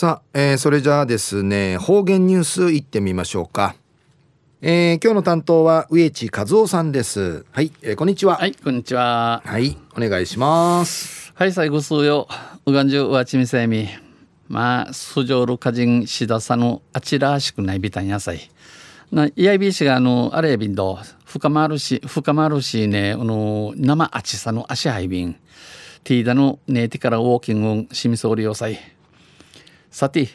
さあ、えー、それじゃあですね方言ニュースいってみましょうか。えー、今日の担当は植地和夫さんです。はい、えー、こんにちは。はいこんにちは。はいお願いします。はい最後数よ。うがんじゅうわちみせみ。まあ素性る歌人しださのあちらしくないびたんやさいないやいびしがあのあれびんど。深まるし深まるしねあの生あちさの足はいびん。ティーダのネーティからウォーキングしみそうりよさいさて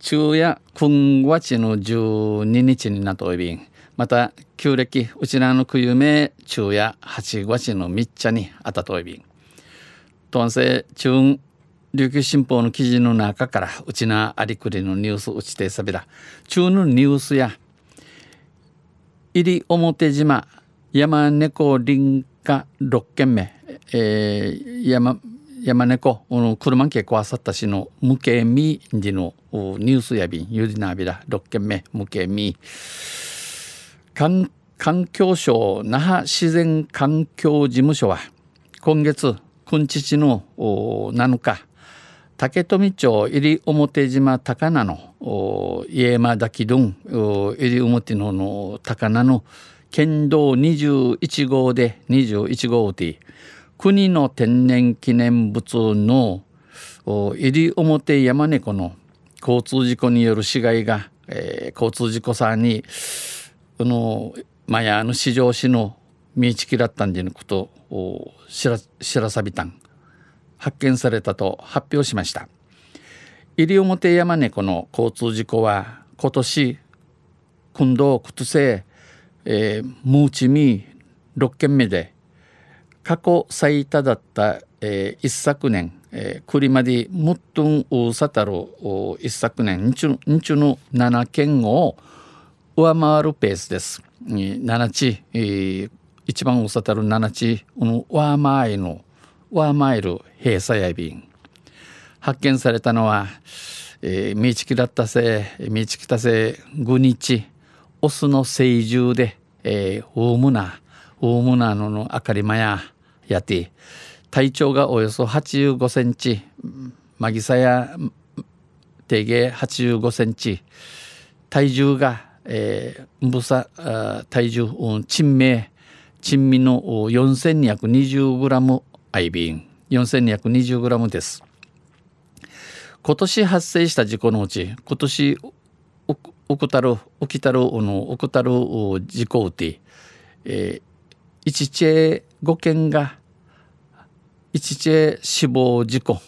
昼夜9月の12日になっといびん。また旧暦うちらの冬め昼夜8月の3日にあたといびん。とんせ中琉球新報の記事の中からうちなありくりのニュースうちてさびら。中のニュースや入表島山猫林家6軒目、えー、山山猫の車け壊さったしの無形みじのニュースやびんゆりなびら6件目無形み環境省那覇自然環境事務所は今月くんちちの7日竹富町入表島高菜の家間滝どん入表のの高菜の県道21号で21号で国の天然記念物の入表山猫の交通事故による死骸が、えー、交通事故さにこのマヤの市場市の見ちきらったんじゃのことを知ら知らさびたん発見されたと発表しました。入表山猫の交通事故は今年今度靴せえー、ムーチミ6件目で過去最多だった、えー、一昨年、えー、クリマディムットンウサタロ一昨年日中の7件を上回るペースです。7地、えー、一番ウサタル7地の上回る上回る閉鎖や便発見されたのは、えー、ミチキだったせいミチキたせ5日オスの成獣で、えー、大ムナ大ムナのの明かりまややて体長がおよそ85センチマギサや定芸85センチ体重が、えー、ぶさ体重珍名珍味の4220グラムアイビン。4220グラムです。今年発生した事故のうち今年起きたる起きたるの起きたる事故うて、えー一チェ5件が一チェ死亡事故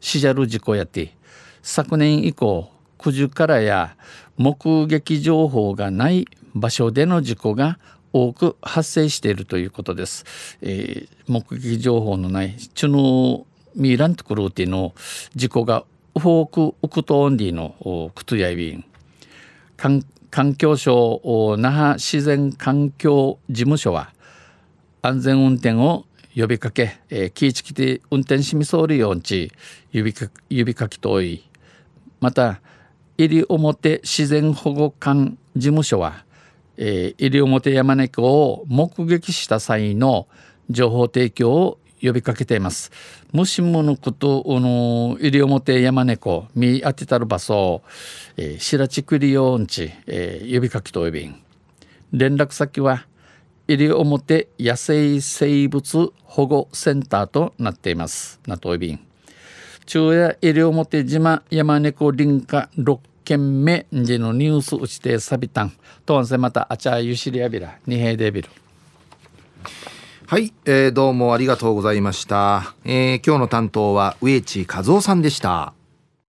死者る事故やって昨年以降九十からや目撃情報がない場所での事故が多く発生しているということです。えー、目撃情報のないチュノミーラントクルーティの事故が多くウクトオンディのクトヤイビン環境省那覇自然環境事務所は安全運転を呼びかけ、えー、気ぃつけて運転しみそうるようち指か指かきとおいまた入表自然保護館事務所は、えー、入表山猫を目撃した際の情報提供を呼びかけています。もしものこと、あの、入表山猫、見当てたる場所、えー、白地区利用んち、えー、呼びかけとおびん。連絡先は、西表野生生物保護センターとなっています。なといびん昼夜西表島山猫林家6件目でのニュース打ちてサビタンとんせまたあちゃゆしりやびら二平デビル。はい、えー、どうもありがとうございました、えー、今日の担当は植地和夫さんでした。